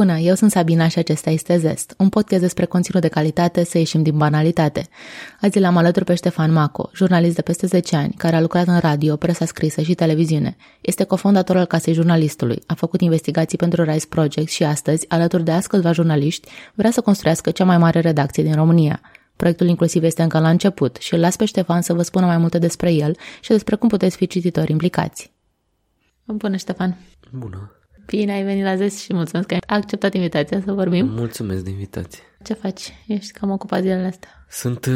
Bună, eu sunt Sabina și acesta este Zest, un podcast despre conținut de calitate să ieșim din banalitate. Azi l-am alături pe Ștefan Maco, jurnalist de peste 10 ani, care a lucrat în radio, presa scrisă și televiziune. Este cofondator al Casei Jurnalistului, a făcut investigații pentru Rise Project și astăzi, alături de câțiva jurnaliști, vrea să construiască cea mai mare redacție din România. Proiectul inclusiv este încă la început și îl las pe Ștefan să vă spună mai multe despre el și despre cum puteți fi cititori implicați. Bună, Ștefan! Bună! Bine ai venit la ZES și mulțumesc că ai acceptat invitația să vorbim. Mulțumesc de invitație. Ce faci? Ești cam ocupat zilele astea. Sunt uh,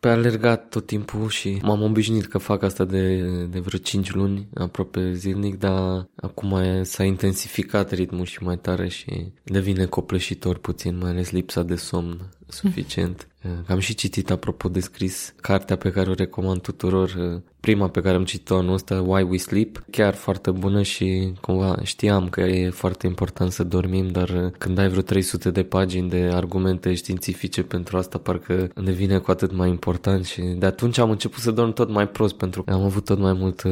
pe alergat tot timpul și m-am obișnuit că fac asta de, de vreo 5 luni, aproape zilnic, dar acum s-a intensificat ritmul și mai tare și devine copleșitor puțin, mai ales lipsa de somn suficient. Am și citit, apropo de scris, cartea pe care o recomand tuturor, prima pe care am citit-o anul ăsta, Why We Sleep, chiar foarte bună și cumva știam că e foarte important să dormim, dar când ai vreo 300 de pagini de argumente științifice pentru asta, parcă devine cu atât mai important și de atunci am început să dorm tot mai prost pentru că am avut tot mai mult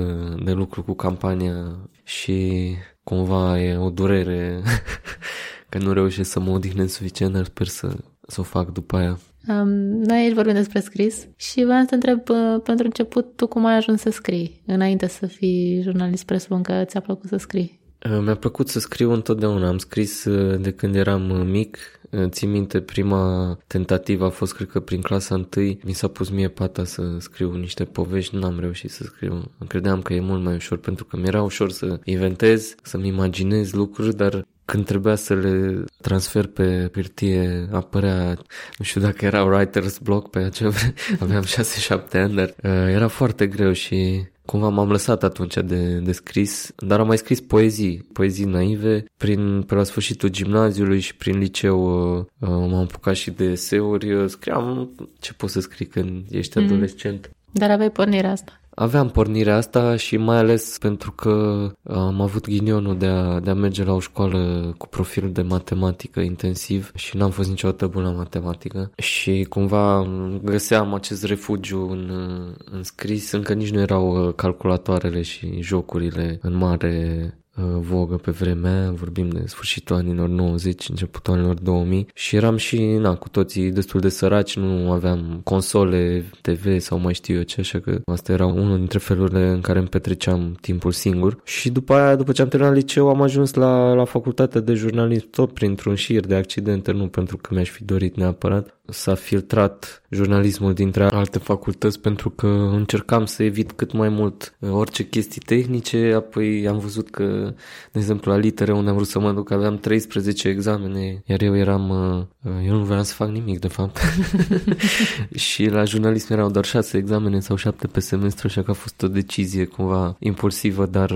de lucru cu campania și cumva e o durere că nu reușesc să mă odihnesc suficient, dar sper să, să o fac după aia. Um, noi aici vorbim despre scris și vreau să te întreb uh, pentru început tu cum ai ajuns să scrii înainte să fii jurnalist, presupun că ți-a plăcut să scrii. Uh, mi-a plăcut să scriu întotdeauna. Am scris uh, de când eram uh, mic. Țin minte, prima tentativă a fost, cred că, prin clasa întâi. Mi s-a pus mie pata să scriu niște povești, nu am reușit să scriu. Credeam că e mult mai ușor, pentru că mi-era ușor să inventez, să-mi imaginez lucruri, dar când trebuia să le transfer pe hârtie, apărea, nu știu dacă era writer's block pe acea vreme, aveam 6-7 ani, dar uh, era foarte greu și cumva m-am lăsat atunci de, de scris, dar am mai scris poezii, poezii naive, prin, pe la sfârșitul gimnaziului și prin liceu uh, uh, m-am apucat și de eseuri, scriam ce poți să scrii când ești mm. adolescent. Dar aveai pornirea asta. Aveam pornirea asta și mai ales pentru că am avut ghinionul de a, de a merge la o școală cu profil de matematică intensiv și n-am fost niciodată bun la matematică. Și cumva găseam acest refugiu în, în scris, încă nici nu erau calculatoarele și jocurile în mare Uh, vogă pe vremea, vorbim de sfârșitul anilor 90, începutul anilor 2000 și eram și, na, cu toții destul de săraci, nu aveam console, TV sau mai știu eu ce, așa că asta era unul dintre felurile în care îmi petreceam timpul singur. Și după aia, după ce am terminat liceu, am ajuns la, la facultatea de jurnalism tot printr-un șir de accidente, nu pentru că mi-aș fi dorit neapărat s-a filtrat jurnalismul dintre alte facultăți pentru că încercam să evit cât mai mult uh, orice chestii tehnice, apoi am văzut că, de exemplu, la litere unde am vrut să mă duc aveam 13 examene, iar eu eram, uh, uh, eu nu vreau să fac nimic de fapt. Și la jurnalism erau doar 6 examene sau 7 pe semestru, așa că a fost o decizie cumva impulsivă, dar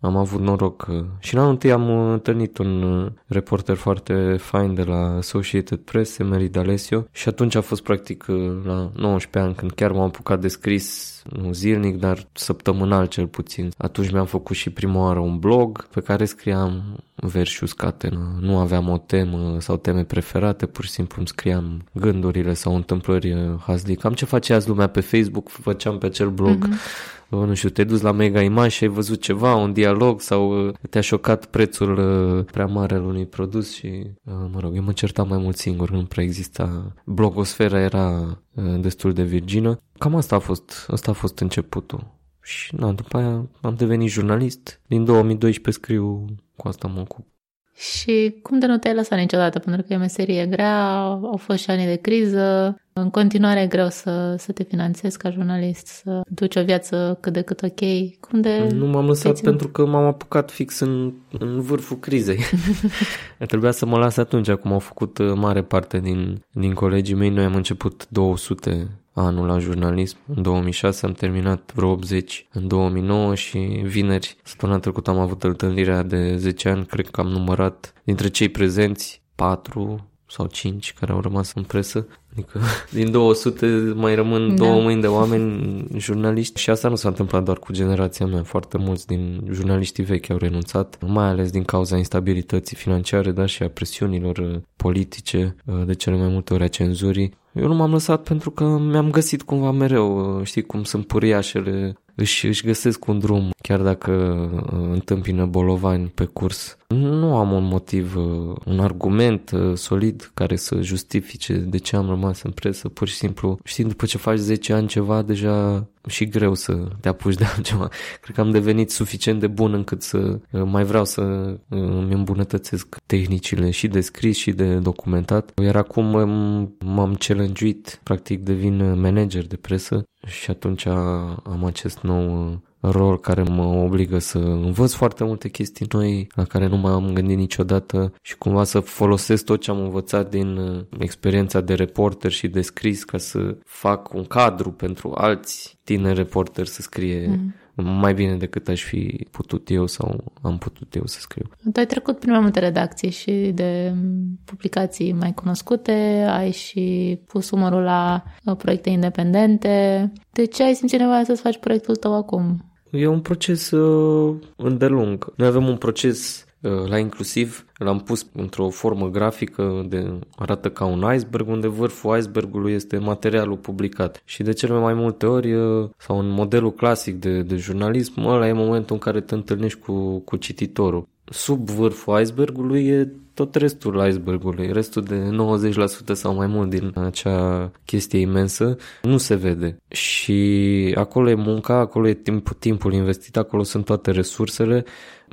am avut noroc și la întâi am întâlnit un reporter foarte fain de la Associated Press, Emery D'Alessio, și atunci a fost practic la 19 ani când chiar m-am apucat de scris nu zilnic, dar săptămânal cel puțin. Atunci mi-am făcut și prima oară un blog pe care scriam versi uscate. Nu aveam o temă sau teme preferate, pur și simplu îmi scriam gândurile sau întâmplări uh, hazlic. Cam ce face azi lumea pe Facebook, făceam pe acel blog. Mm-hmm nu știu, te-ai dus la Mega Image și ai văzut ceva, un dialog sau uh, te-a șocat prețul uh, prea mare al unui produs și, mă rog, eu mă certam mai mult singur, nu prea exista. Blogosfera era destul de virgină. Cam asta a fost, asta a fost începutul. Și na, după aia am devenit jurnalist. Din 2012 scriu, cu asta mă ocup. Și cum de nu te-ai lăsat niciodată? Pentru că e o meserie grea, au fost și ani de criză, în continuare e greu să, să te finanțezi ca jurnalist, să duci o viață cât de cât ok. Cum de nu m-am lăsat pentru că m-am apucat fix în, în vârful crizei. Trebuia să mă las atunci, acum au făcut uh, mare parte din, din colegii mei. Noi am început 200 anul la jurnalism. În 2006 am terminat vreo 80 în 2009 și vineri, săptămâna trecută am avut întâlnirea de 10 ani, cred că am numărat dintre cei prezenți 4 sau 5 care au rămas în presă. Adică din 200 mai rămân da. două mâini de oameni jurnaliști și asta nu s-a întâmplat doar cu generația mea. Foarte mulți din jurnaliștii vechi au renunțat, mai ales din cauza instabilității financiare, dar și a presiunilor politice, de cele mai multe ori a cenzurii. Eu nu m-am lăsat pentru că mi-am găsit cumva mereu, știi cum sunt puriașele, își, își găsesc un drum, chiar dacă uh, întâmpină bolovani pe curs. Nu am un motiv, uh, un argument uh, solid care să justifice de ce am rămas în presă. Pur și simplu, știi, după ce faci 10 ani ceva, deja și greu să te apuci de altceva. Cred că am devenit suficient de bun încât să uh, mai vreau să îmi îmbunătățesc tehnicile și de scris și de documentat. Iar acum m-am challenge practic devin manager de presă și atunci am acest nou rol care mă obligă să învăț foarte multe chestii noi la care nu m-am gândit niciodată și cumva să folosesc tot ce am învățat din uh, experiența de reporter și de scris ca să fac un cadru pentru alți tineri reporteri să scrie mm mai bine decât aș fi putut eu sau am putut eu să scriu. Tu ai trecut prin mai multe redacții și de publicații mai cunoscute, ai și pus umărul la uh, proiecte independente. De ce ai simțit nevoia să-ți faci proiectul tău acum? E un proces uh, îndelung. Noi avem un proces uh, la inclusiv, l-am pus într-o formă grafică de arată ca un iceberg, unde vârful icebergului este materialul publicat. Și de cele mai multe ori, uh, sau în modelul clasic de, de jurnalism, ăla e momentul în care te întâlnești cu, cu cititorul. Sub vârful icebergului e tot restul icebergului, restul de 90% sau mai mult din acea chestie imensă, nu se vede. Și acolo e munca, acolo e timp, timpul investit, acolo sunt toate resursele.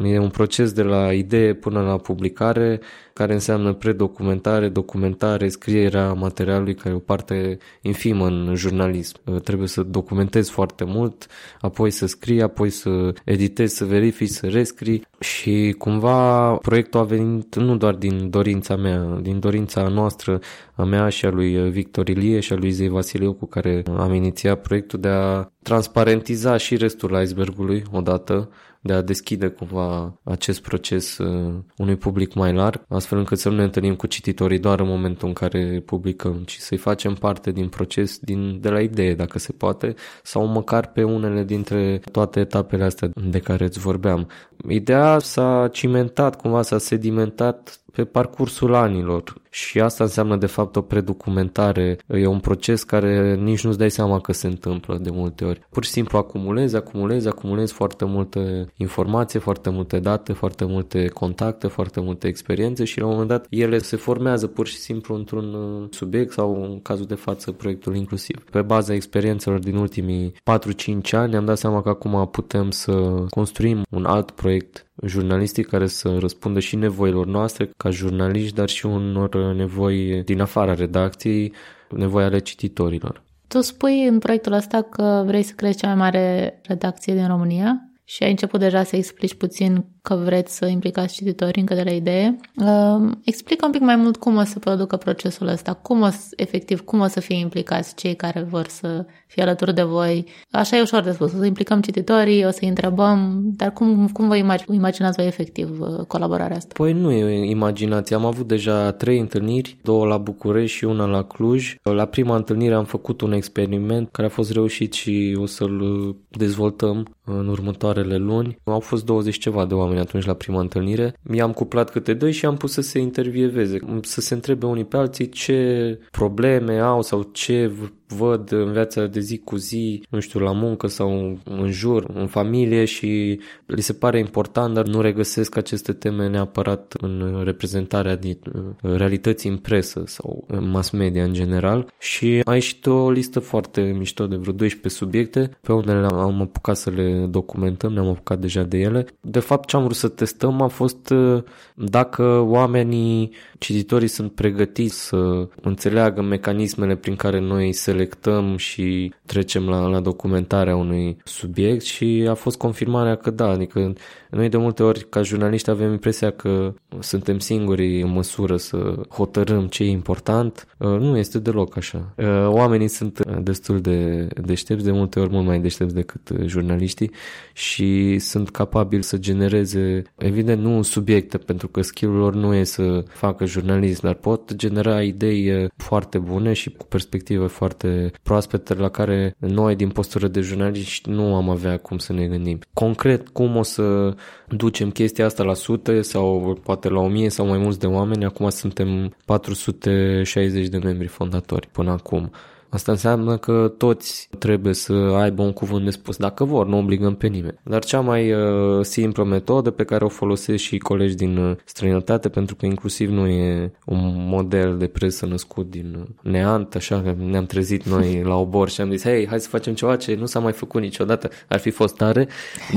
E un proces de la idee până la publicare, care înseamnă predocumentare, documentare, scrierea materialului, care e o parte infimă în jurnalism. Trebuie să documentezi foarte mult, apoi să scrii, apoi să editezi, să verifici, să rescrii și cumva proiectul a venit nu doar din dorința mea, din dorința noastră, a mea și a lui Victor Ilie și a lui Zei Vasileu cu care am inițiat proiectul de a transparentiza și restul icebergului odată, de a deschide cumva acest proces uh, unui public mai larg, astfel încât să nu ne întâlnim cu cititorii doar în momentul în care publicăm, ci să-i facem parte din proces din, de la idee, dacă se poate, sau măcar pe unele dintre toate etapele astea de care îți vorbeam. Ideea s-a cimentat, cumva s-a sedimentat pe parcursul anilor și asta înseamnă de fapt o predocumentare. E un proces care nici nu-ți dai seama că se întâmplă de multe ori. Pur și simplu acumulezi, acumulezi, acumulezi foarte multe informație, foarte multe date, foarte multe contacte, foarte multe experiențe și la un moment dat ele se formează pur și simplu într-un uh, subiect sau în cazul de față proiectul inclusiv. Pe baza experiențelor din ultimii 4-5 ani am dat seama că acum putem să construim un alt proiect jurnalistic care să răspundă și nevoilor noastre ca jurnaliști, dar și unor nevoi din afara redacției, nevoi ale cititorilor. Tu spui în proiectul ăsta că vrei să creezi cea mai mare redacție din România și ai început deja să explici puțin că vreți să implicați cititorii încă de la idee. Uh, explică un pic mai mult cum o să producă procesul ăsta, cum o, efectiv, cum o să fie implicați cei care vor să fie alături de voi. Așa e ușor de spus, o să implicăm cititorii, o să întrebăm, dar cum, cum vă imaginați voi efectiv uh, colaborarea asta? Păi nu e imaginație, am avut deja trei întâlniri, două la București și una la Cluj. La prima întâlnire am făcut un experiment care a fost reușit și o să-l dezvoltăm în următoarele luni. Au fost 20 ceva de oameni atunci la prima întâlnire. I-am cuplat câte doi și am pus să se intervieveze, să se întrebe unii pe alții ce probleme au sau ce văd în viața de zi cu zi, nu știu, la muncă sau în jur, în familie și li se pare important, dar nu regăsesc aceste teme neapărat în reprezentarea din uh, realității în presă sau în mass media în general și a ieșit o listă foarte mișto de vreo 12 subiecte pe unde am apucat să le documentăm, ne-am apucat deja de ele. De fapt ce am vrut să testăm a fost uh, dacă oamenii, cititorii sunt pregătiți să înțeleagă mecanismele prin care noi se selectăm și trecem la, la documentarea unui subiect și a fost confirmarea că da, adică noi de multe ori ca jurnaliști avem impresia că suntem singuri în măsură să hotărâm ce e important. Uh, nu este deloc așa. Uh, oamenii sunt destul de deștepți, de multe ori mult mai deștepți decât jurnaliștii și sunt capabili să genereze, evident nu subiecte, pentru că skill-ul lor nu e să facă jurnalism, dar pot genera idei foarte bune și cu perspective foarte proaspete la care noi din postură de jurnaliști nu am avea cum să ne gândim. Concret, cum o să ducem chestia asta la sute sau poate la o mie sau mai mulți de oameni. Acum suntem 460 de membri fondatori până acum. Asta înseamnă că toți trebuie să aibă un cuvânt de spus, dacă vor, nu obligăm pe nimeni. Dar cea mai uh, simplă metodă pe care o folosesc și colegi din uh, străinătate, pentru că inclusiv nu e un model de presă născut din uh, neant, așa că ne-am trezit noi la obor și am zis, hei, hai să facem ceva ce nu s-a mai făcut niciodată, ar fi fost tare,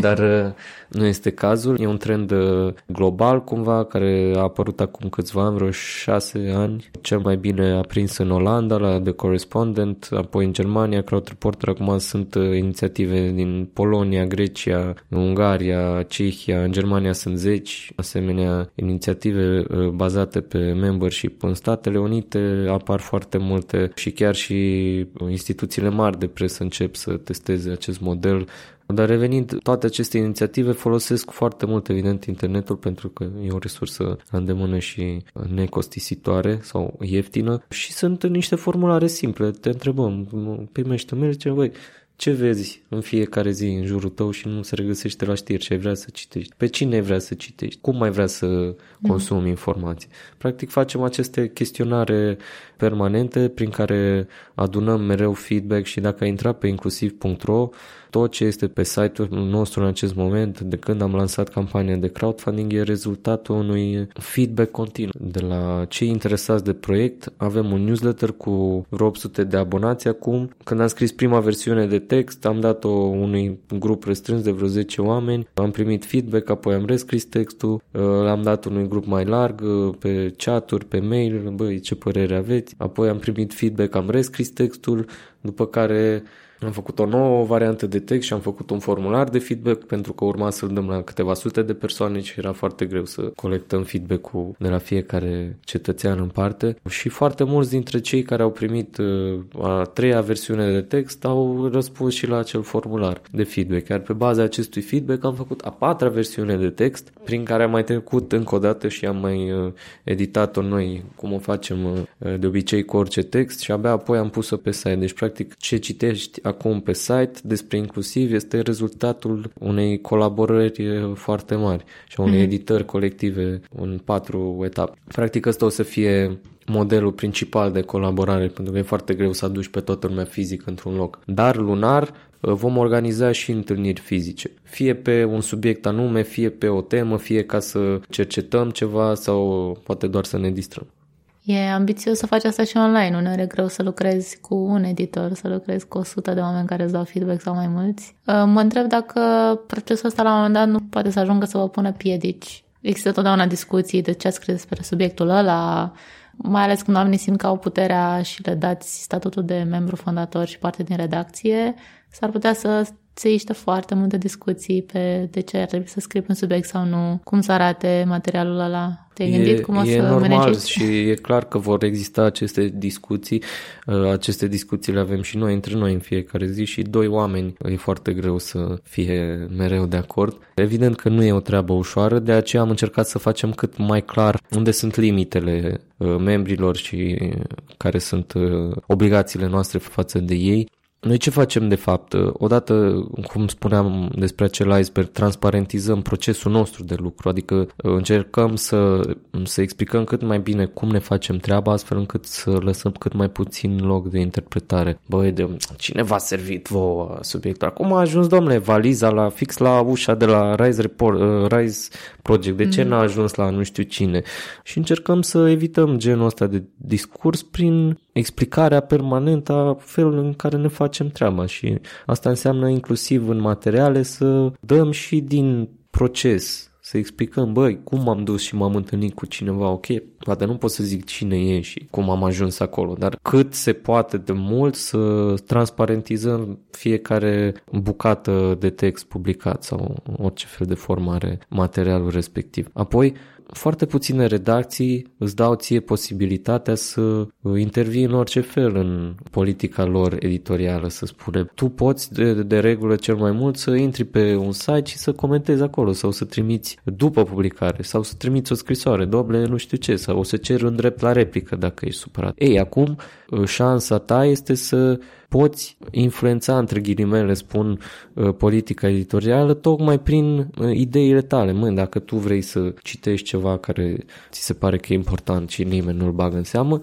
dar uh, nu este cazul. E un trend uh, global cumva, care a apărut acum câțiva ani, vreo șase ani, cel mai bine aprins în Olanda, la The Correspondent, apoi în Germania, Crowd Reporter, acum sunt uh, inițiative din Polonia, Grecia, Ungaria, Cehia, în Germania sunt zeci asemenea inițiative uh, bazate pe membership în Statele Unite, apar foarte multe și chiar și instituțiile mari de presă încep să testeze acest model dar revenind, toate aceste inițiative folosesc foarte mult, evident, internetul pentru că e o resursă la îndemână și necostisitoare sau ieftină și sunt niște formulare simple. Te întrebăm, primește mail, ce voi ce vezi în fiecare zi în jurul tău și nu se regăsește la știri și ai vrea să citești? Pe cine ai vrea să citești? Cum mai vrea să consumi mm. informații? Practic facem aceste chestionare permanente prin care adunăm mereu feedback și dacă ai intrat pe inclusiv.ro tot ce este pe site-ul nostru în acest moment, de când am lansat campania de crowdfunding, e rezultatul unui feedback continuu. De la cei interesați de proiect, avem un newsletter cu vreo 800 de abonați acum. Când am scris prima versiune de text, am dat-o unui grup restrâns de vreo 10 oameni, am primit feedback, apoi am rescris textul, l-am dat unui grup mai larg pe chaturi, pe mail, băi, ce părere aveți? Apoi am primit feedback, am rescris textul, după care am făcut o nouă variantă de text și am făcut un formular de feedback pentru că urma să-l dăm la câteva sute de persoane și era foarte greu să colectăm feedback-ul de la fiecare cetățean în parte. Și foarte mulți dintre cei care au primit uh, a treia versiune de text au răspuns și la acel formular de feedback. Iar pe baza acestui feedback am făcut a patra versiune de text prin care am mai trecut încă o dată și am mai uh, editat-o noi cum o facem uh, de obicei cu orice text și abia apoi am pus-o pe site. Deci practic ce citești acum pe site despre inclusiv este rezultatul unei colaborări foarte mari și a unei mm-hmm. editări colective în patru etape. Practic ăsta o să fie modelul principal de colaborare, pentru că e foarte greu să aduci pe toată lumea fizic într-un loc. Dar lunar vom organiza și întâlniri fizice, fie pe un subiect anume, fie pe o temă, fie ca să cercetăm ceva sau poate doar să ne distrăm. E ambițios să faci asta și online. Uneori e greu să lucrezi cu un editor, să lucrezi cu 100 de oameni care îți dau feedback sau mai mulți. Uh, mă întreb dacă procesul ăsta la un moment dat nu poate să ajungă să vă pună piedici. Există totdeauna discuții de ce scris despre subiectul ăla, mai ales când oamenii simt că au puterea și le dați statutul de membru fondator și parte din redacție, s-ar putea să se iște foarte multe discuții pe de ce ar trebui să scrii un subiect sau nu, cum să arate materialul ăla. Te-ai gândit cum o e să normal managezi? și e clar că vor exista aceste discuții. Uh, aceste discuții le avem și noi între noi în fiecare zi și doi oameni e foarte greu să fie mereu de acord. Evident că nu e o treabă ușoară, de aceea am încercat să facem cât mai clar unde sunt limitele uh, membrilor și care sunt uh, obligațiile noastre față de ei noi ce facem de fapt? Odată, cum spuneam despre acel iceberg, transparentizăm procesul nostru de lucru, adică uh, încercăm să, să explicăm cât mai bine cum ne facem treaba, astfel încât să lăsăm cât mai puțin loc de interpretare. Băi, de cine v-a servit vouă subiectul? Acum a ajuns, domnule, valiza la fix la ușa de la Rise, Report, uh, Rise Project. De ce mm. n-a ajuns la nu știu cine? Și încercăm să evităm genul ăsta de discurs prin explicarea permanentă a felului în care ne facem treaba și asta înseamnă inclusiv în materiale să dăm și din proces, să explicăm, băi, cum m-am dus și m-am întâlnit cu cineva, ok, poate nu pot să zic cine e și cum am ajuns acolo, dar cât se poate de mult să transparentizăm fiecare bucată de text publicat sau orice fel de formare materialul respectiv. Apoi, foarte puține redacții îți dau ție posibilitatea să intervii în orice fel în politica lor editorială, să spunem. Tu poți de, de regulă cel mai mult să intri pe un site și să comentezi acolo sau să trimiți după publicare sau să trimiți o scrisoare, doble nu știu ce, sau o să ceri un drept la replică dacă ești supărat. Ei, acum șansa ta este să poți influența, între ghilimele spun, uh, politica editorială tocmai prin uh, ideile tale. Mă, dacă tu vrei să citești ceva care ți se pare că e important și nimeni nu-l bagă în seamă,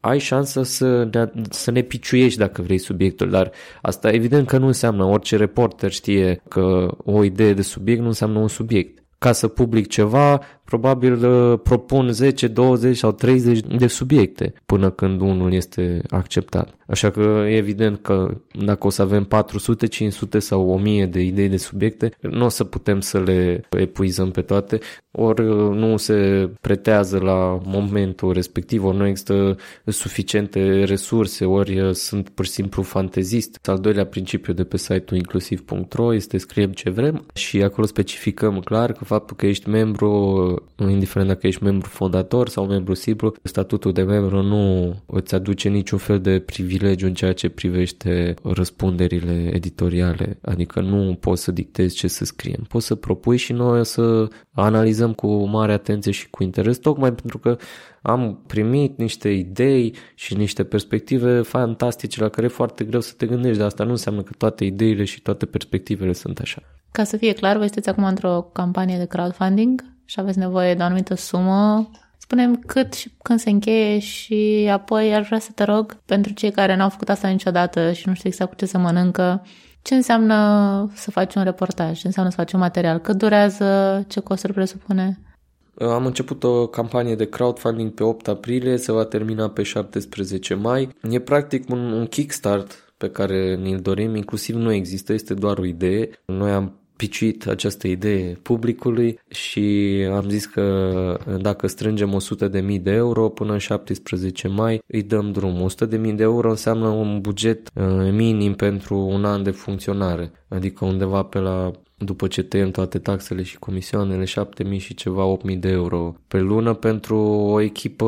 ai șansa să ne, să ne piciuiești dacă vrei subiectul, dar asta evident că nu înseamnă orice reporter știe că o idee de subiect nu înseamnă un subiect. Ca să public ceva, probabil uh, propun 10, 20 sau 30 de subiecte până când unul este acceptat. Așa că e evident că dacă o să avem 400, 500 sau 1000 de idei de subiecte, nu o să putem să le epuizăm pe toate, ori uh, nu se pretează la momentul respectiv, ori nu există suficiente resurse, ori uh, sunt pur și simplu fantezist. Al doilea principiu de pe site-ul inclusiv.ro este scriem ce vrem și acolo specificăm clar că faptul că ești membru indiferent dacă ești membru fondator sau membru simplu, statutul de membru nu îți aduce niciun fel de privilegiu în ceea ce privește răspunderile editoriale, adică nu poți să dictezi ce să scriem. Poți să propui și noi să analizăm cu mare atenție și cu interes, tocmai pentru că am primit niște idei și niște perspective fantastice la care e foarte greu să te gândești, dar asta nu înseamnă că toate ideile și toate perspectivele sunt așa. Ca să fie clar, voi sunteți acum într-o campanie de crowdfunding și aveți nevoie de o anumită sumă, spunem cât și când se încheie și apoi aș vrea să te rog, pentru cei care n-au făcut asta niciodată și nu știu exact cu ce să mănâncă, ce înseamnă să faci un reportaj, ce înseamnă să faci un material, cât durează, ce costuri presupune? Am început o campanie de crowdfunding pe 8 aprilie, se va termina pe 17 mai. E practic un, un kickstart pe care ni-l dorim, inclusiv nu există, este doar o idee. Noi am piciuit această idee publicului și am zis că dacă strângem 100.000 de de euro până în 17 mai îi dăm drum. 100.000 de de euro înseamnă un buget uh, minim pentru un an de funcționare, adică undeva pe la după ce tăiem toate taxele și comisioanele, 7.000 și ceva 8.000 de euro pe lună pentru o echipă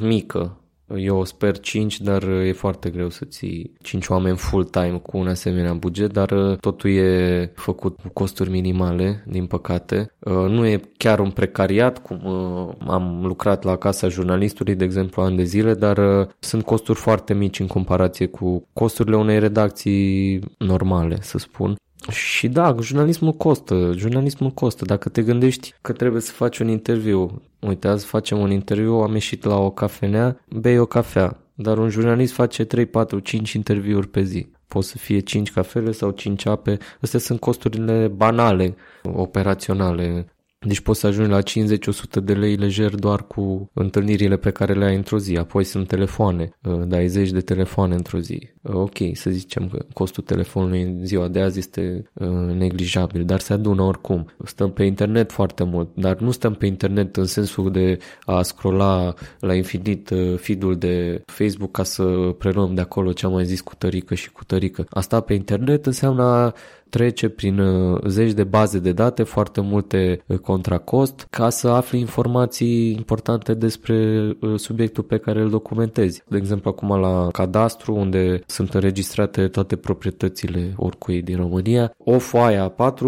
mică, eu sper 5, dar e foarte greu să ții 5 oameni full-time cu un asemenea buget, dar uh, totul e făcut cu costuri minimale, din păcate. Uh, nu e chiar un precariat, cum uh, am lucrat la Casa Jurnalistului, de exemplu, ani de zile, dar sunt costuri foarte mici în comparație cu costurile unei redacții normale, să spun. Și da, jurnalismul costă, jurnalismul costă. Dacă te gândești că trebuie să faci un interviu, uite, azi facem un interviu, am ieșit la o cafenea, bei o cafea, dar un jurnalist face 3, 4, 5 interviuri pe zi. Pot să fie 5 cafele sau 5 ape. Astea sunt costurile banale, operaționale deci poți să ajungi la 50-100 de lei lejer doar cu întâlnirile pe care le ai într-o zi. Apoi sunt telefoane, uh, dai zeci de telefoane într-o zi. Uh, ok, să zicem că costul telefonului în ziua de azi este uh, neglijabil, dar se adună oricum. Stăm pe internet foarte mult, dar nu stăm pe internet în sensul de a scrolla la infinit feed-ul de Facebook ca să preluăm de acolo ce am mai zis cu tărică și cu tărică. Asta pe internet înseamnă trece prin uh, zeci de baze de date, foarte multe uh, contracost, ca să afli informații importante despre uh, subiectul pe care îl documentezi. De exemplu, acum la cadastru, unde sunt înregistrate toate proprietățile oricui din România, o foaie A4,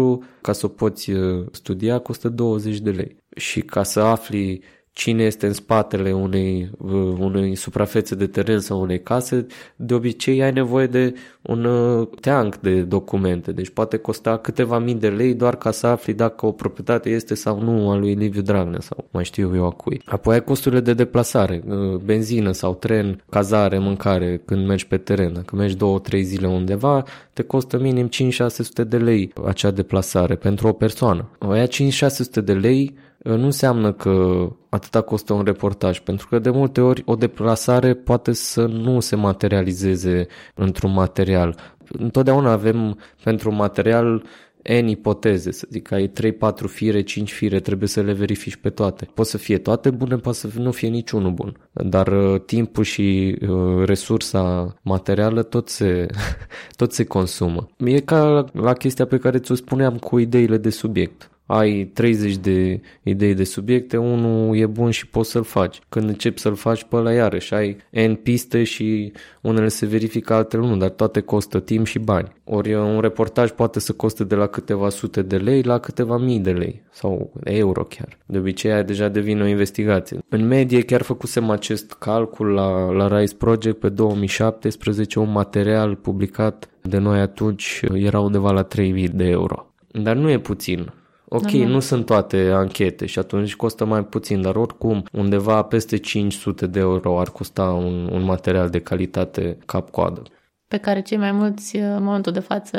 ca să o poți studia, costă 20 de lei. Și ca să afli cine este în spatele unei, uh, unei suprafețe de teren sau unei case, de obicei ai nevoie de un uh, teanc de documente, deci poate costa câteva mii de lei doar ca să afli dacă o proprietate este sau nu a lui Liviu Dragnea sau mai știu eu a cui. Apoi ai costurile de deplasare, uh, benzină sau tren, cazare, mâncare când mergi pe teren. Dacă mergi două, trei zile undeva, te costă minim 5-600 de lei acea deplasare pentru o persoană. O ia 5-600 de lei nu înseamnă că atâta costă un reportaj, pentru că de multe ori o deplasare poate să nu se materializeze într-un material. Întotdeauna avem pentru un material N ipoteze, să zic, ai 3, 4 fire, 5 fire, trebuie să le verifici pe toate. Pot să fie toate bune, poate să nu fie niciunul bun. Dar uh, timpul și uh, resursa materială tot se, tot se consumă. E ca la chestia pe care ți-o spuneam cu ideile de subiect ai 30 de idei de subiecte, unul e bun și poți să-l faci. Când începi să-l faci pe ăla iarăși, ai N piste și unele se verifică, altele nu, dar toate costă timp și bani. Ori un reportaj poate să coste de la câteva sute de lei la câteva mii de lei sau euro chiar. De obicei aia deja devine o investigație. În medie chiar făcusem acest calcul la, la Rise Project pe 2017, un material publicat de noi atunci era undeva la 3000 de euro. Dar nu e puțin Ok, Normal. nu sunt toate anchete și atunci costă mai puțin, dar oricum undeva peste 500 de euro ar costa un, un material de calitate cap-coadă. Pe care cei mai mulți, în momentul de față,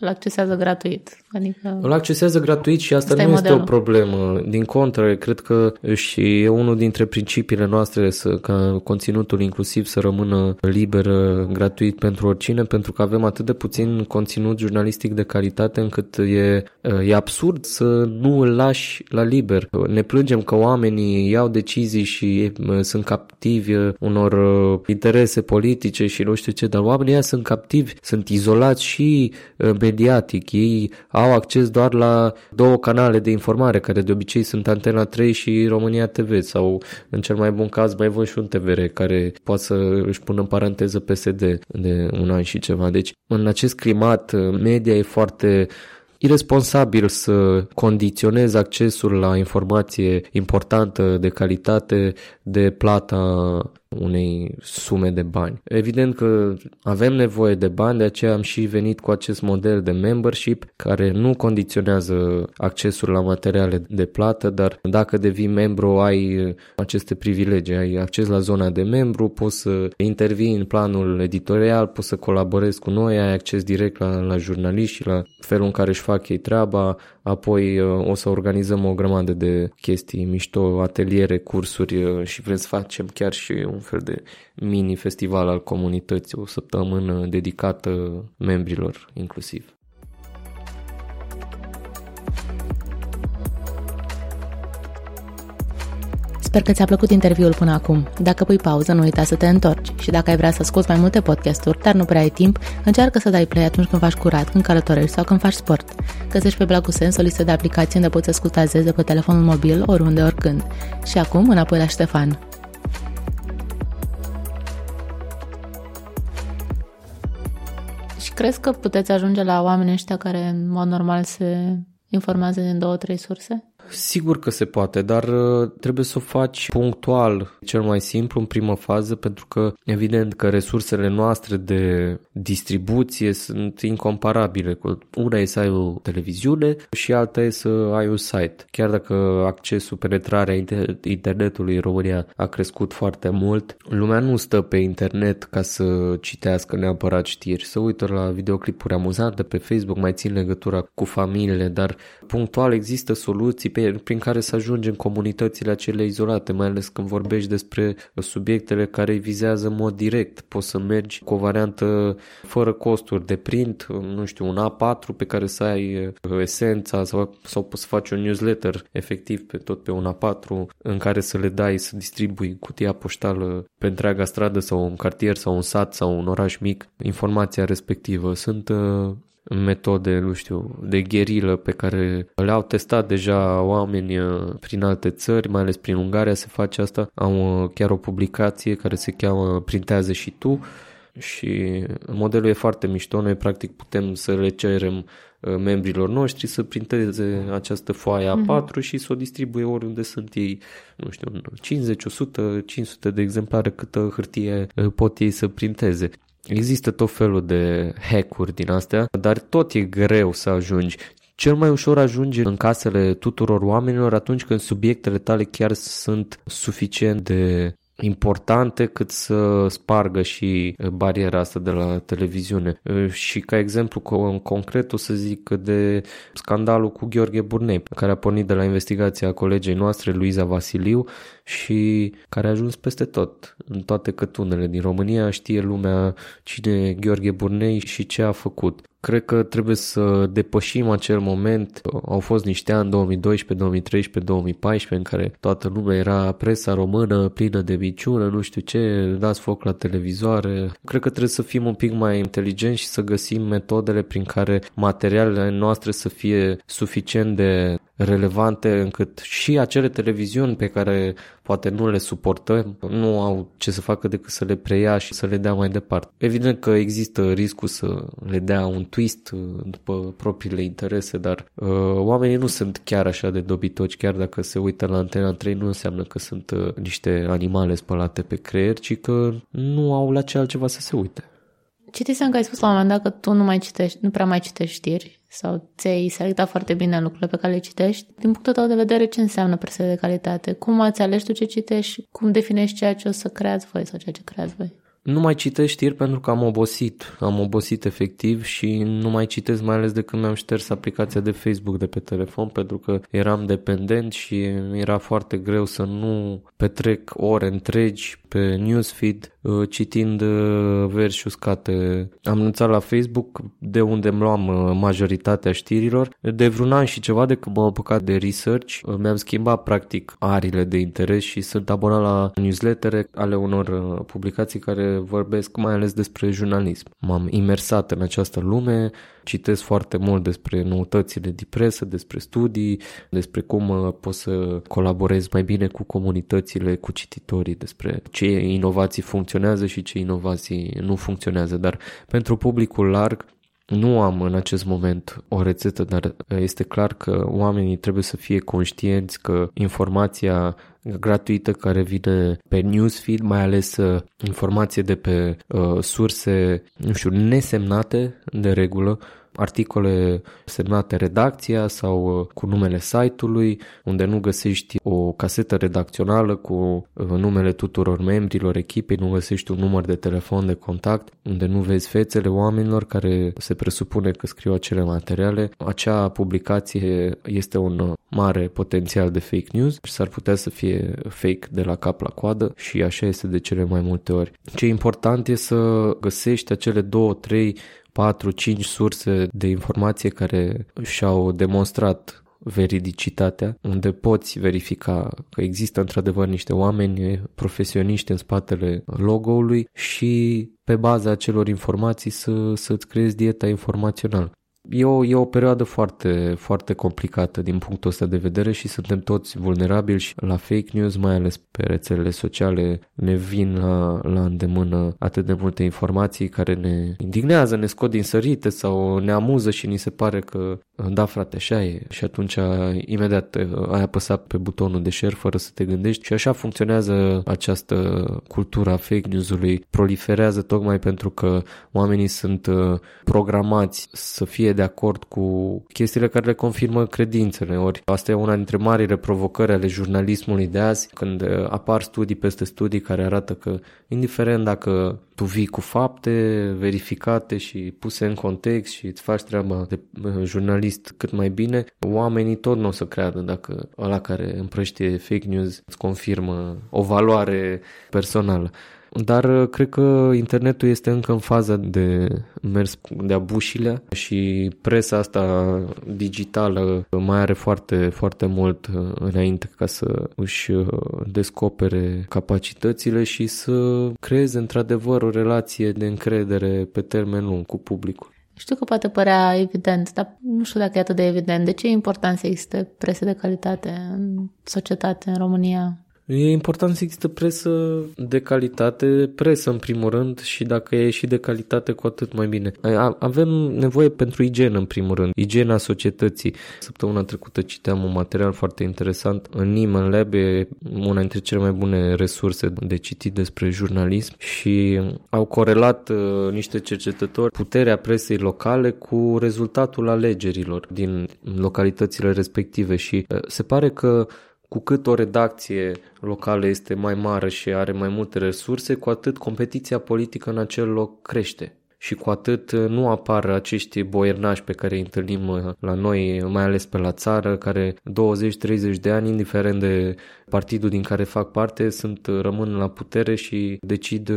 îl accesează gratuit. Adică... Îl accesează gratuit și asta Asta e nu este o modelul. problemă. Din contră, cred că și e unul dintre principiile noastre să, ca conținutul inclusiv să rămână liber, gratuit pentru oricine, pentru că avem atât de puțin conținut jurnalistic de calitate încât e, e absurd să nu îl lași la liber. Ne plângem că oamenii iau decizii și e, sunt captivi unor uh, interese politice și nu știu ce, dar oamenii ăia sunt captivi, sunt izolați și uh, mediatic. Ei au acces doar la două canale de informare, care de obicei sunt Antena 3 și România TV sau, în cel mai bun caz, mai văd și un TVR care poate să își pună în paranteză PSD de un an și ceva. Deci, în acest climat, media e foarte irresponsabil să condiționezi accesul la informație importantă de calitate de plata unei sume de bani. Evident că avem nevoie de bani, de aceea am și venit cu acest model de membership care nu condiționează accesul la materiale de plată, dar dacă devii membru ai aceste privilegii, ai acces la zona de membru, poți să intervii în planul editorial, poți să colaborezi cu noi, ai acces direct la, la jurnaliști și la felul în care își fac ei treaba, apoi o să organizăm o grămadă de chestii mișto, ateliere, cursuri și vrem să facem chiar și un fel de mini-festival al comunității, o săptămână dedicată membrilor inclusiv. Sper că ți-a plăcut interviul până acum. Dacă pui pauză, nu uita să te întorci. Și dacă ai vrea să asculti mai multe podcasturi, dar nu prea ai timp, încearcă să dai play atunci când faci curat, când călătorești sau când faci sport. Găsești pe blogul Sens o listă de aplicații unde poți asculta zezi de pe telefonul mobil, oriunde, oricând. Și acum, înapoi la Ștefan. Și crezi că puteți ajunge la oamenii ăștia care în mod normal se informează din două, trei surse? Sigur că se poate, dar uh, trebuie să o faci punctual, cel mai simplu în primă fază, pentru că evident că resursele noastre de distribuție sunt incomparabile. Una e să ai o televiziune și alta e să ai un site. Chiar dacă accesul, penetrarea internetului în România a crescut foarte mult, lumea nu stă pe internet ca să citească neapărat știri, să uită la videoclipuri amuzante pe Facebook, mai țin legătura cu familiile, dar punctual există soluții pe, prin care să ajungi în comunitățile acele izolate, mai ales când vorbești despre subiectele care îi vizează în mod direct. Poți să mergi cu o variantă fără costuri de print, nu știu, un A4 pe care să ai esența sau, sau poți să faci un newsletter efectiv pe tot pe un A4 în care să le dai să distribui cutia poștală pe întreaga stradă sau un cartier sau un sat sau un oraș mic informația respectivă. Sunt uh, metode, nu știu, de gherilă pe care le-au testat deja oameni prin alte țări, mai ales prin Ungaria se face asta. Am chiar o publicație care se cheamă Printează și tu și modelul e foarte mișto. Noi practic putem să le cerem membrilor noștri să printeze această foaie A4 mm-hmm. și să o distribuie oriunde sunt ei, nu știu, 50, 100, 500 de exemplare câtă hârtie pot ei să printeze. Există tot felul de hack-uri din astea, dar tot e greu să ajungi. Cel mai ușor ajunge în casele tuturor oamenilor atunci când subiectele tale chiar sunt suficient de importante cât să spargă și bariera asta de la televiziune. Și ca exemplu concret o să zic de scandalul cu Gheorghe Burnei, care a pornit de la investigația colegei noastre, Luiza Vasiliu, și care a ajuns peste tot, în toate cătunele din România, știe lumea cine e Gheorghe Burnei și ce a făcut. Cred că trebuie să depășim acel moment. Au fost niște ani 2012, 2013, 2014 în care toată lumea era presa română plină de biciună, nu știu ce, dați foc la televizoare. Cred că trebuie să fim un pic mai inteligenți și să găsim metodele prin care materialele noastre să fie suficient de relevante încât și acele televiziuni pe care poate nu le suportăm, nu au ce să facă decât să le preia și să le dea mai departe. Evident că există riscul să le dea un twist după propriile interese, dar uh, oamenii nu sunt chiar așa de dobitoci, chiar dacă se uită la Antena 3 nu înseamnă că sunt uh, niște animale spălate pe creier, ci că nu au la ce altceva să se uite. Citisem că ai spus la un moment dat că tu nu mai citești, nu prea mai citești știri sau ți-ai selectat foarte bine lucrurile pe care le citești. Din punctul tău de vedere, ce înseamnă presă de calitate? Cum ați ales tu ce citești? Cum definești ceea ce o să creați voi sau ceea ce creați voi? Nu mai citesc știri pentru că am obosit, am obosit efectiv și nu mai citesc mai ales de când mi-am șters aplicația de Facebook de pe telefon pentru că eram dependent și era foarte greu să nu petrec ore întregi pe newsfeed uh, citind uh, versi uscate. Am anunțat la Facebook de unde îmi luam uh, majoritatea știrilor. De vreun an și ceva de când m-am apucat de research, mi-am schimbat practic arile de interes și sunt abonat la newslettere ale unor publicații care vorbesc mai ales despre jurnalism. M-am imersat în această lume, citesc foarte mult despre noutățile de presă, despre studii, despre cum poți să colaborezi mai bine cu comunitățile, cu cititorii, despre ce inovații funcționează și ce inovații nu funcționează, dar pentru publicul larg nu am în acest moment o rețetă, dar este clar că oamenii trebuie să fie conștienți că informația gratuită care vine pe newsfeed, mai ales uh, informație de pe uh, surse, nu știu, nesemnate de regulă, articole semnate redacția sau uh, cu numele site-ului, unde nu găsești o casetă redacțională cu uh, numele tuturor membrilor echipei, nu găsești un număr de telefon de contact, unde nu vezi fețele oamenilor care se presupune că scriu acele materiale. Acea publicație este un uh, mare potențial de fake news și s-ar putea să fie fake de la cap la coadă și așa este de cele mai multe ori. Ce important e să găsești acele două, trei 4-5 surse de informație care și-au demonstrat veridicitatea, unde poți verifica că există într-adevăr niște oameni profesioniști în spatele logo-ului și pe baza acelor informații să, să-ți creezi dieta informațională. E o, e o perioadă foarte, foarte complicată din punctul ăsta de vedere și suntem toți vulnerabili și la fake news, mai ales pe rețelele sociale, ne vin la, la îndemână atât de multe informații care ne indignează, ne scot din sărite sau ne amuză și ni se pare că da frate, așa e. Și atunci imediat ai apăsat pe butonul de share fără să te gândești. Și așa funcționează această cultură a fake news-ului, proliferează tocmai pentru că oamenii sunt uh, programați să fie de acord cu chestiile care le confirmă credințele. Ori asta e una dintre marile provocări ale jurnalismului de azi, când uh, apar studii peste studii care arată că, indiferent dacă tu vii cu fapte verificate și puse în context și îți faci treaba de uh, jurnalist cât mai bine, oamenii tot nu o să creadă dacă ăla care împrăștie fake news îți confirmă o valoare personală. Dar uh, cred că internetul este încă în faza de mers de abușile și presa asta digitală mai are foarte, foarte mult uh, înainte ca să își uh, descopere capacitățile și să creeze într-adevăr o relație de încredere pe termen lung cu publicul. Știu că poate părea evident, dar nu știu dacă e atât de evident. De ce e important să existe presă de calitate în societate, în România? E important să există presă de calitate, presă în primul rând și dacă e și de calitate cu atât mai bine. Avem nevoie pentru igienă în primul rând, igiena societății. Săptămâna trecută citeam un material foarte interesant. În Nieman Lab e una dintre cele mai bune resurse de citit despre jurnalism și au corelat uh, niște cercetători puterea presei locale cu rezultatul alegerilor din localitățile respective și uh, se pare că cu cât o redacție locală este mai mare și are mai multe resurse, cu atât competiția politică în acel loc crește și cu atât uh, nu apar acești boiernași pe care îi întâlnim uh, la noi, mai ales pe la țară, care 20-30 de ani, indiferent de partidul din care fac parte, sunt uh, rămân la putere și decid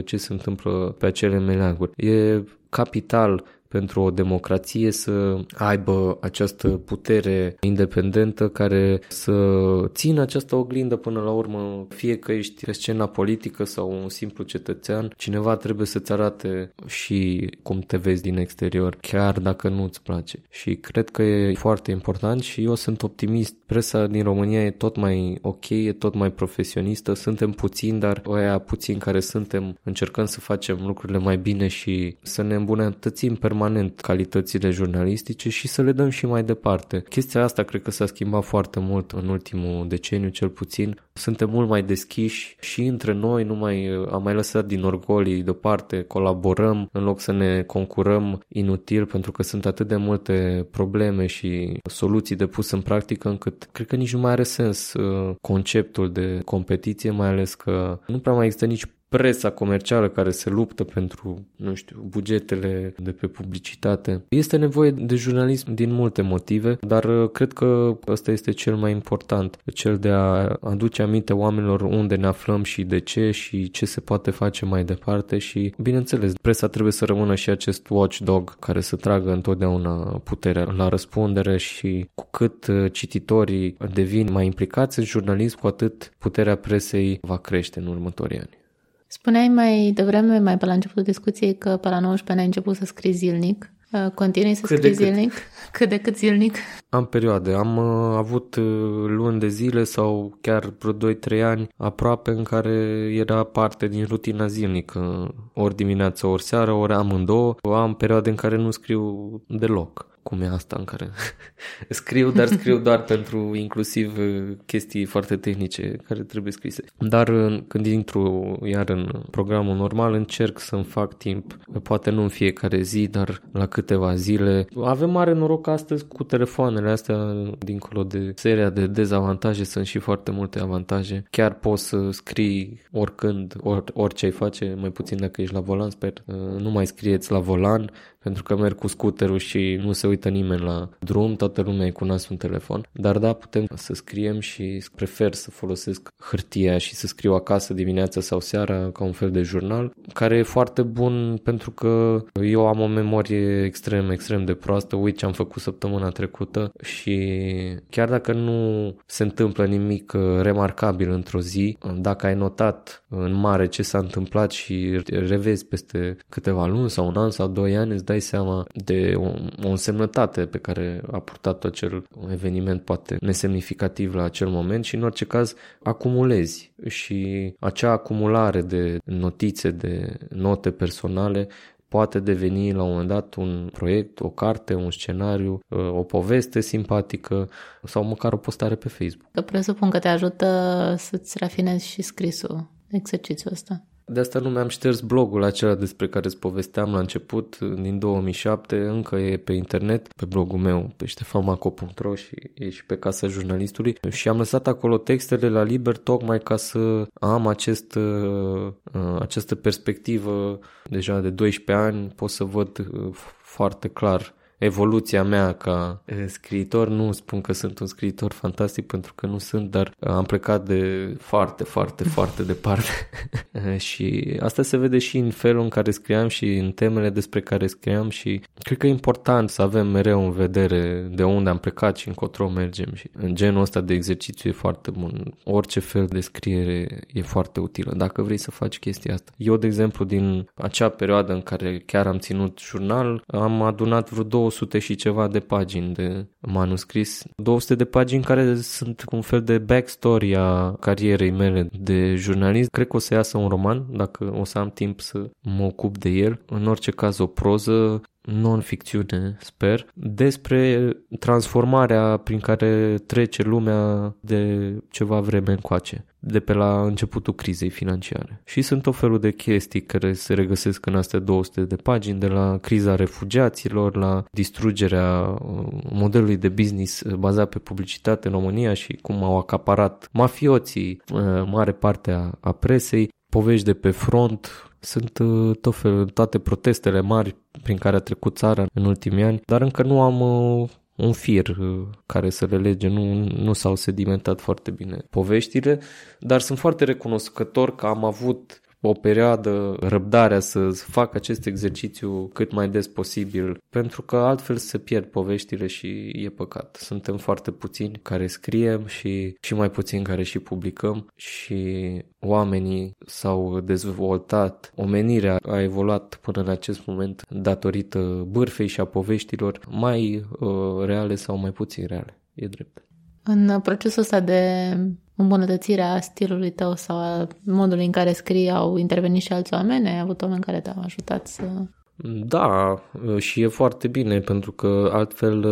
100% ce se întâmplă pe acele meleaguri. E capital pentru o democrație să aibă această putere independentă care să țină această oglindă până la urmă, fie că ești pe scena politică sau un simplu cetățean, cineva trebuie să-ți arate și cum te vezi din exterior, chiar dacă nu îți place. Și cred că e foarte important și eu sunt optimist. Presa din România e tot mai ok, e tot mai profesionistă, suntem puțini, dar oia puțini care suntem încercăm să facem lucrurile mai bine și să ne îmbunătățim permanent permanent calitățile jurnalistice și să le dăm și mai departe. Chestia asta cred că s-a schimbat foarte mult în ultimul deceniu, cel puțin. Suntem mult mai deschiși și între noi, nu mai am mai lăsat din orgolii deoparte, colaborăm în loc să ne concurăm inutil pentru că sunt atât de multe probleme și soluții de pus în practică încât cred că nici nu mai are sens uh, conceptul de competiție, mai ales că nu prea mai există nici presa comercială care se luptă pentru, nu știu, bugetele de pe publicitate. Este nevoie de jurnalism din multe motive, dar uh, cred că ăsta este cel mai important, cel de a aduce aminte oamenilor unde ne aflăm și de ce și ce se poate face mai departe și, bineînțeles, presa trebuie să rămână și acest watchdog care să tragă întotdeauna puterea la răspundere și cu cât uh, cititorii devin mai implicați în jurnalism, cu atât puterea presei va crește în următorii ani. Spuneai mai devreme, mai pe la începutul discuției, că pe la 19 ani ai început să scrii zilnic. Uh, continui să cât scrii zilnic? Cât. cât de cât zilnic? Am perioade. Am uh, avut uh, luni de zile sau chiar vreo 2-3 ani aproape în care era parte din rutina zilnică. Ori dimineața, ori seara, ori amândouă. Am perioade în care nu scriu deloc cum e asta în care scriu, dar scriu doar pentru inclusiv uh, chestii foarte tehnice care trebuie scrise. Dar uh, când intru iar în programul normal încerc să-mi fac timp, poate nu în fiecare zi, dar la câteva zile. Avem mare noroc astăzi cu telefoanele astea, dincolo de seria de dezavantaje, sunt și foarte multe avantaje. Chiar poți să scrii oricând, or, orice ai face, mai puțin dacă ești la volan, sper. Uh, nu mai scrieți la volan, pentru că merg cu scuterul și nu se uită nimeni la drum, toată lumea e cu nasul în telefon. Dar da, putem să scriem și prefer să folosesc hârtia și să scriu acasă dimineața sau seara ca un fel de jurnal, care e foarte bun pentru că eu am o memorie extrem, extrem de proastă, uit ce am făcut săptămâna trecută și chiar dacă nu se întâmplă nimic uh, remarcabil într-o zi, dacă ai notat în mare ce s-a întâmplat și revezi peste câteva luni sau un an sau doi ani, îți dai seama de o, o însemnătate pe care a purtat acel eveniment poate nesemnificativ la acel moment și în orice caz acumulezi și acea acumulare de notițe, de note personale poate deveni la un moment dat un proiect, o carte, un scenariu, o poveste simpatică sau măcar o postare pe Facebook. Că presupun că te ajută să-ți rafinezi și scrisul exercițiul ăsta. De asta nu mi-am șters blogul acela despre care îți povesteam la început, din 2007, încă e pe internet, pe blogul meu, pe ștefamaco.ro și e și pe casa jurnalistului. Și am lăsat acolo textele la liber tocmai ca să am acest, uh, această perspectivă deja de 12 ani, pot să văd uh, foarte clar evoluția mea ca scriitor. Nu spun că sunt un scriitor fantastic pentru că nu sunt, dar am plecat de foarte, foarte, foarte departe. și asta se vede și în felul în care scriam și în temele despre care scriam și cred că e important să avem mereu în vedere de unde am plecat și încotro mergem și în genul ăsta de exercițiu e foarte bun. Orice fel de scriere e foarte utilă dacă vrei să faci chestia asta. Eu, de exemplu, din acea perioadă în care chiar am ținut jurnal, am adunat vreo două 200 și ceva de pagini de manuscris. 200 de pagini care sunt un fel de backstory a carierei mele de jurnalist. Cred că o să iasă un roman, dacă o să am timp să mă ocup de el. În orice caz o proză non-ficțiune, sper, despre transformarea prin care trece lumea de ceva vreme încoace, de pe la începutul crizei financiare. Și sunt o felul de chestii care se regăsesc în astea 200 de pagini, de la criza refugiaților, la distrugerea uh, modelului de business uh, bazat pe publicitate în România și cum au acaparat mafioții uh, mare parte a presei, povești de pe front, sunt uh, tot felul, toate protestele mari prin care a trecut țara în ultimii ani, dar încă nu am uh, un fir uh, care să le lege, nu, nu s-au sedimentat foarte bine poveștile, dar sunt foarte recunoscător că am avut o perioadă răbdarea să fac acest exercițiu cât mai des posibil, pentru că altfel se pierd poveștile și e păcat. Suntem foarte puțini care scriem și, și mai puțini care și publicăm și oamenii s-au dezvoltat, omenirea a evoluat până în acest moment datorită bârfei și a poveștilor mai uh, reale sau mai puțin reale. E drept. În procesul ăsta de îmbunătățire a stilului tău sau a modului în care scrii au intervenit și alți oameni? Ai avut oameni care te-au ajutat să... Da, și e foarte bine, pentru că altfel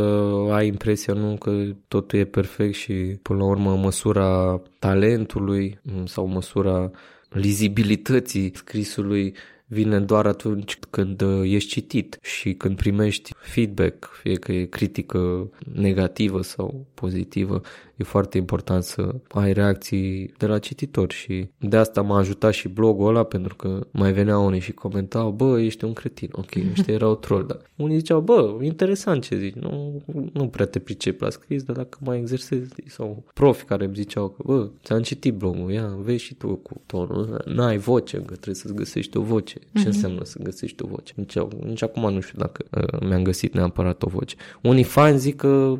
ai impresia nu că totul e perfect și până la urmă măsura talentului mm, sau măsura lizibilității scrisului vine doar atunci când uh, ești citit și când primești feedback, fie că e critică negativă sau pozitivă, e foarte important să ai reacții de la cititori și de asta m-a ajutat și blogul ăla pentru că mai veneau unii și comentau, bă, ești un cretin, ok, ăștia erau troll, dar unii ziceau, bă, interesant ce zici, nu, nu prea te pricep la scris, dar dacă mai exersezi sau profi care îmi ziceau că, bă, ți-am citit blogul, ia, vezi și tu cu tonul, n-ai voce, încă trebuie să-ți găsești o voce. Ce mm-hmm. înseamnă să găsești o voce? Nici, nici acum nu știu dacă uh, mi-am găsit neapărat o voce. Unii fani zic că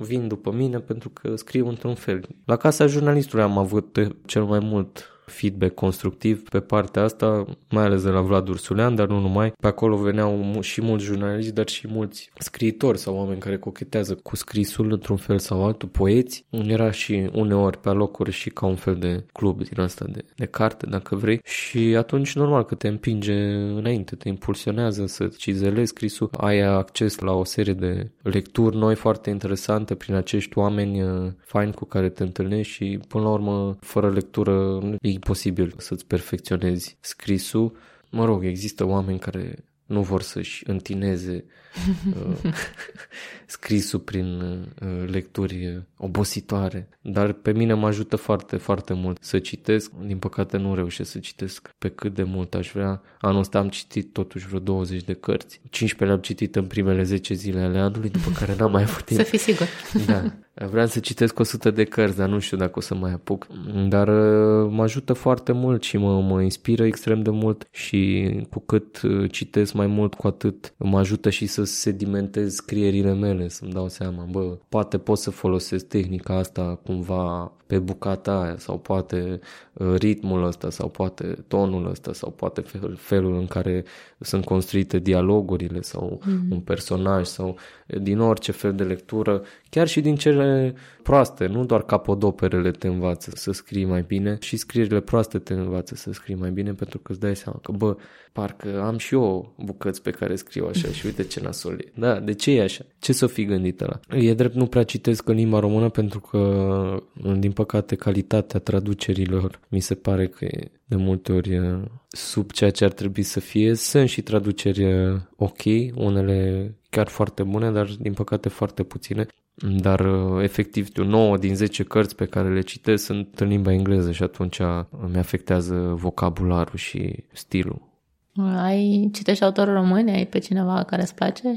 vin după mine pentru că scriu într-un fel. La casa jurnalistului am avut cel mai mult feedback constructiv pe partea asta, mai ales de la Vlad Ursulean, dar nu numai. Pe acolo veneau și mulți jurnaliști, dar și mulți scriitori sau oameni care cochetează cu scrisul într-un fel sau altul, poeți. Era și uneori pe locuri și ca un fel de club din asta de, de carte, dacă vrei. Și atunci normal că te împinge înainte, te impulsionează să cizelezi scrisul, ai acces la o serie de lecturi noi foarte interesante prin acești oameni uh, faini cu care te întâlnești și până la urmă fără lectură e imposibil să-ți perfecționezi scrisul. Mă rog, există oameni care nu vor să-și întineze uh, scrisul prin uh, lecturi obositoare, dar pe mine mă ajută foarte, foarte mult să citesc. Din păcate nu reușesc să citesc pe cât de mult aș vrea. Anul ăsta am citit totuși vreo 20 de cărți. 15 le-am citit în primele 10 zile ale anului, după care n-am mai avut timp. Să fii sigur. Da. Vreau să citesc 100 de cărți, dar nu știu dacă o să mai apuc. Dar uh, mă ajută foarte mult și mă, mă inspiră extrem de mult și cu cât uh, citesc mai mult, cu atât mă ajută și să sedimentez scrierile mele, să-mi dau seama, bă, poate pot să folosesc tehnica asta cumva pe bucata aia sau poate uh, ritmul ăsta sau poate tonul ăsta sau poate fel, felul în care sunt construite dialogurile sau mm-hmm. un personaj sau din orice fel de lectură, chiar și din cele proaste, nu doar capodoperele te învață să scrii mai bine, și scrierile proaste te învață să scrii mai bine pentru că îți dai seama că, bă, parcă am și eu bucăți pe care scriu așa și uite ce nasol e. Da, de ce e așa? Ce să fi gândit la? E drept, nu prea citesc în limba română pentru că, din păcate, calitatea traducerilor mi se pare că e de multe ori sub ceea ce ar trebui să fie. Sunt și traduceri ok, unele chiar foarte bune, dar din păcate foarte puține. Dar efectiv 9 din 10 cărți pe care le citesc sunt în limba engleză și atunci mi afectează vocabularul și stilul. Ai citești autori români? Ai pe cineva care îți place?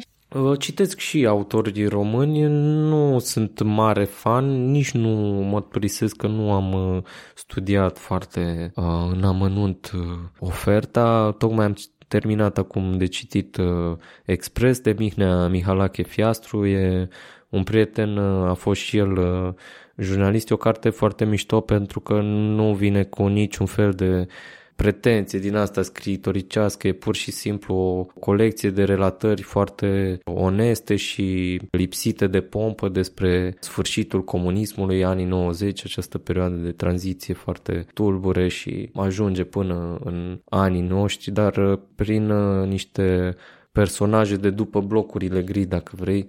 Citesc și autorii români, nu sunt mare fan, nici nu mă prisesc că nu am uh, studiat foarte uh, în amănunt uh, oferta, tocmai am terminat acum de citit Express de Mihnea Mihalache Fiastru, e un prieten, a fost și el jurnalist, e o carte foarte mișto pentru că nu vine cu niciun fel de pretenție din asta scriitoricească, e pur și simplu o colecție de relatări foarte oneste și lipsite de pompă despre sfârșitul comunismului, anii 90, această perioadă de tranziție foarte tulbure și ajunge până în anii noștri, dar prin uh, niște personaje de după blocurile gri, dacă vrei,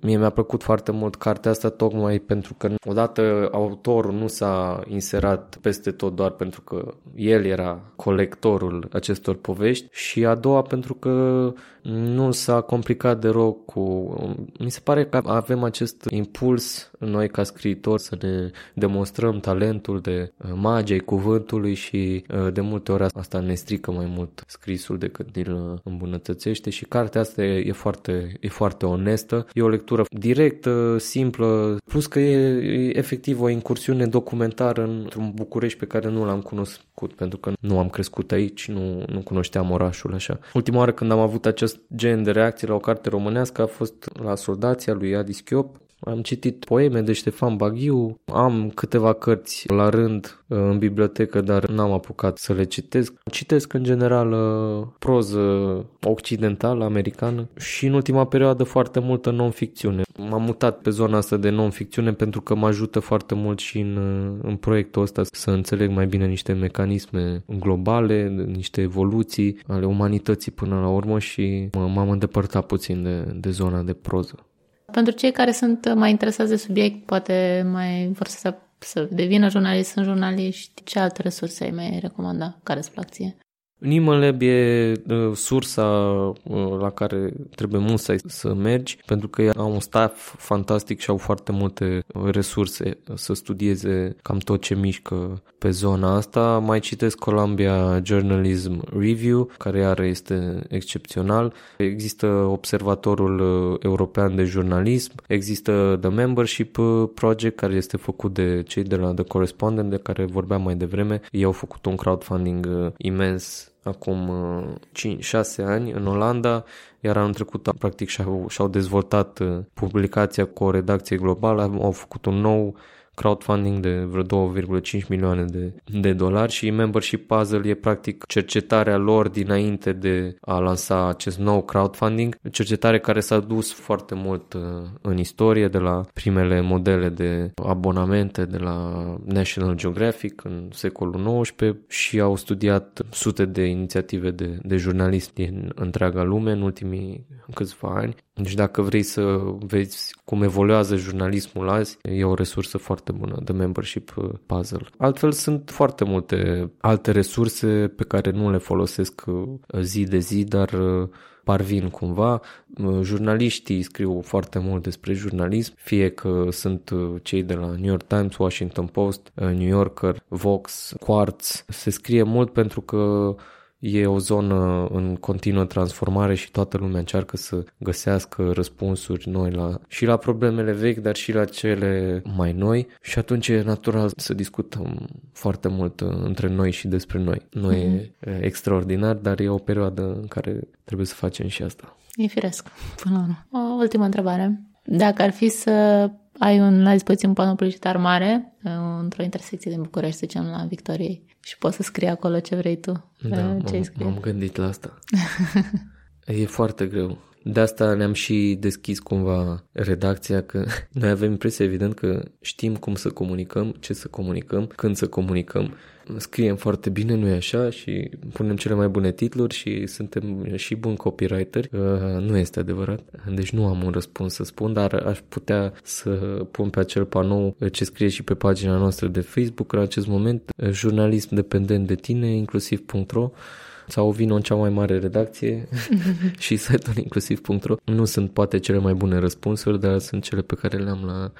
Mie mi-a plăcut foarte mult cartea asta tocmai pentru că odată autorul nu s-a inserat peste tot doar pentru că el era colectorul acestor povești și a doua pentru că nu s-a complicat de rog cu... Mi se pare că avem acest impuls noi ca scriitori să ne demonstrăm talentul de uh, magiei cuvântului și uh, de multe ori asta ne strică mai mult scrisul decât îl uh, îmbunătățește și cartea asta e, e, foarte, e foarte onestă. E o lectură directă, simplă, plus că e, e efectiv o incursiune documentară într-un București pe care nu l-am cunoscut pentru că nu am crescut aici, nu, nu cunoșteam orașul așa. Ultima oară când am avut acest gen de reacție la o carte românească a fost la Soldația lui Adi Schiop, Am citit poeme de Ștefan Baghiu, am câteva cărți la rând uh, în bibliotecă, dar n-am apucat să le citesc. Citesc în general uh, proză occidentală, americană și în ultima perioadă foarte multă non-ficțiune. M-am mutat pe zona asta de non-ficțiune pentru că mă ajută foarte mult și în, uh, în proiectul ăsta să înțeleg mai bine niște mecanisme globale, niște evoluții ale umanității până la urmă și m-am îndepărtat puțin de, de zona de proză. Pentru cei care sunt mai interesați de subiect, poate mai vor să, să devină jurnalist, sunt jurnaliști, ce alte resurse ai mai recomanda care îți plac ție? Nimelab e uh, sursa uh, la care trebuie musai să mergi pentru că au un staff fantastic și au foarte multe resurse să studieze cam tot ce mișcă pe zona asta. Mai citesc Columbia Journalism Review, care are este excepțional. Există Observatorul uh, European de Jurnalism, există The Membership Project, care este făcut de cei de la The Correspondent, de care vorbeam mai devreme. Ei au făcut un crowdfunding imens acum 5-6 uh, ani în Olanda, iar anul trecut practic și-au, și-au dezvoltat uh, publicația cu o redacție globală, au făcut un nou crowdfunding de vreo 2,5 milioane de, de dolari și Membership Puzzle e practic cercetarea lor dinainte de a lansa acest nou crowdfunding, cercetare care s-a dus foarte mult uh, în istorie de la primele modele de abonamente de la National Geographic în secolul XIX și au studiat sute de inițiative de, de jurnaliști din întreaga lume în ultimii câțiva ani. Deci dacă vrei să vezi cum evoluează jurnalismul azi, e o resursă foarte bună, de Membership uh, Puzzle. Altfel sunt foarte multe alte resurse pe care nu le folosesc uh, zi de zi, dar uh, parvin cumva. Jurnaliștii scriu foarte mult despre jurnalism, fie că sunt cei de la New York Times, Washington Post, New Yorker, Vox, Quartz. Se scrie mult pentru că E o zonă în continuă transformare și toată lumea încearcă să găsească răspunsuri noi la, și la problemele vechi, dar și la cele mai noi și atunci e natural să discutăm foarte mult uh, între noi și despre noi. Nu mm-hmm. e mhm. extraordinar, dar e o perioadă în care trebuie să facem și asta. E firesc, până la urmă. O ultimă întrebare. Dacă ar fi să ai un, la dispoziție un panou publicitar mare uh, într-o intersecție din București, să zicem, la Victoriei și poți să scrii acolo ce vrei tu. Da, ce m- m-am gândit la asta. e foarte greu. De asta ne-am și deschis cumva redacția, că noi avem impresia evident că știm cum să comunicăm, ce să comunicăm, când să comunicăm. Scriem foarte bine, nu e așa, și punem cele mai bune titluri și suntem și buni copywriteri. Uh, nu este adevărat, deci nu am un răspuns să spun, dar aș putea să pun pe acel panou ce scrie și pe pagina noastră de Facebook în acest moment, jurnalism dependent de tine, inclusiv.ro sau vin în cea mai mare redacție și site-ul inclusiv.ro. Nu sunt poate cele mai bune răspunsuri, dar sunt cele pe care le am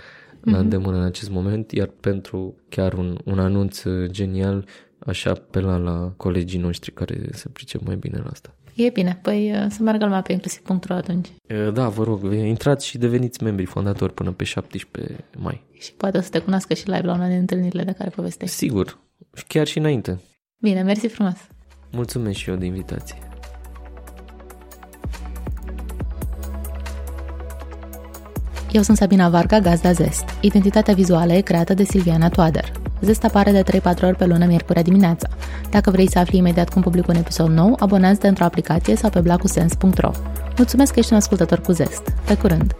la, la mm-hmm. îndemână în acest moment, iar pentru chiar un, un anunț genial așa apela la colegii noștri care se pricep mai bine la asta. E bine, păi uh, să meargă lumea pe inclusiv.ro atunci. Da, vă rog, intrați și deveniți membri fondatori până pe 17 mai. Și poate o să te cunoască și live la una din întâlnirile de care povestești. Sigur, chiar și înainte. Bine, mersi frumos! Mulțumesc și eu de invitație. Eu sunt Sabina Varga, gazda Zest. Identitatea vizuală e creată de Silviana Toader. Zest apare de 3-4 ori pe lună, miercurea dimineața. Dacă vrei să afli imediat cum public un episod nou, abonează-te într-o aplicație sau pe blacusens.ro. Mulțumesc că ești un ascultător cu Zest. Pe curând!